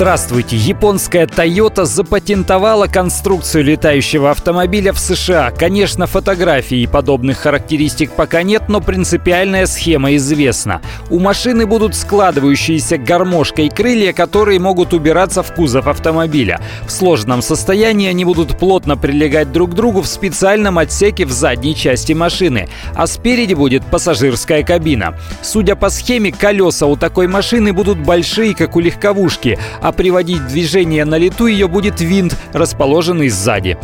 Здравствуйте! Японская Toyota запатентовала конструкцию летающего автомобиля в США. Конечно, фотографий и подобных характеристик пока нет, но принципиальная схема известна. У машины будут складывающиеся гармошкой крылья, которые могут убираться в кузов автомобиля. В сложном состоянии они будут плотно прилегать друг к другу в специальном отсеке в задней части машины, а спереди будет пассажирская кабина. Судя по схеме, колеса у такой машины будут большие, как у легковушки, а а приводить движение на лету ее будет винт, расположенный сзади.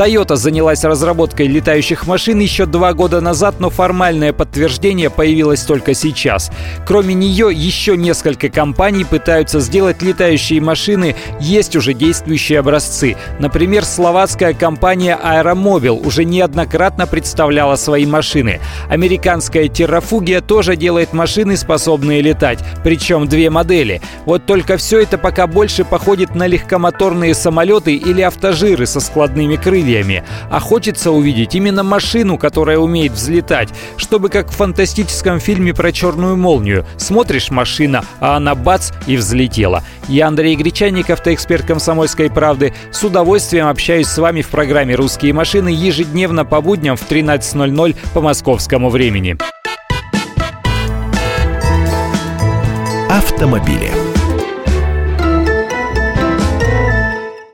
Toyota занялась разработкой летающих машин еще два года назад, но формальное подтверждение появилось только сейчас. Кроме нее, еще несколько компаний пытаются сделать летающие машины, есть уже действующие образцы. Например, словацкая компания Aeromobil уже неоднократно представляла свои машины. Американская Terrafugia тоже делает машины, способные летать, причем две модели. Вот только все это пока больше походит на легкомоторные самолеты или автожиры со складными крыльями крыльями, а хочется увидеть именно машину, которая умеет взлетать, чтобы как в фантастическом фильме про черную молнию. Смотришь машина, а она бац и взлетела. Я Андрей Гречанник, автоэксперт комсомольской правды. С удовольствием общаюсь с вами в программе «Русские машины» ежедневно по будням в 13.00 по московскому времени. Автомобили.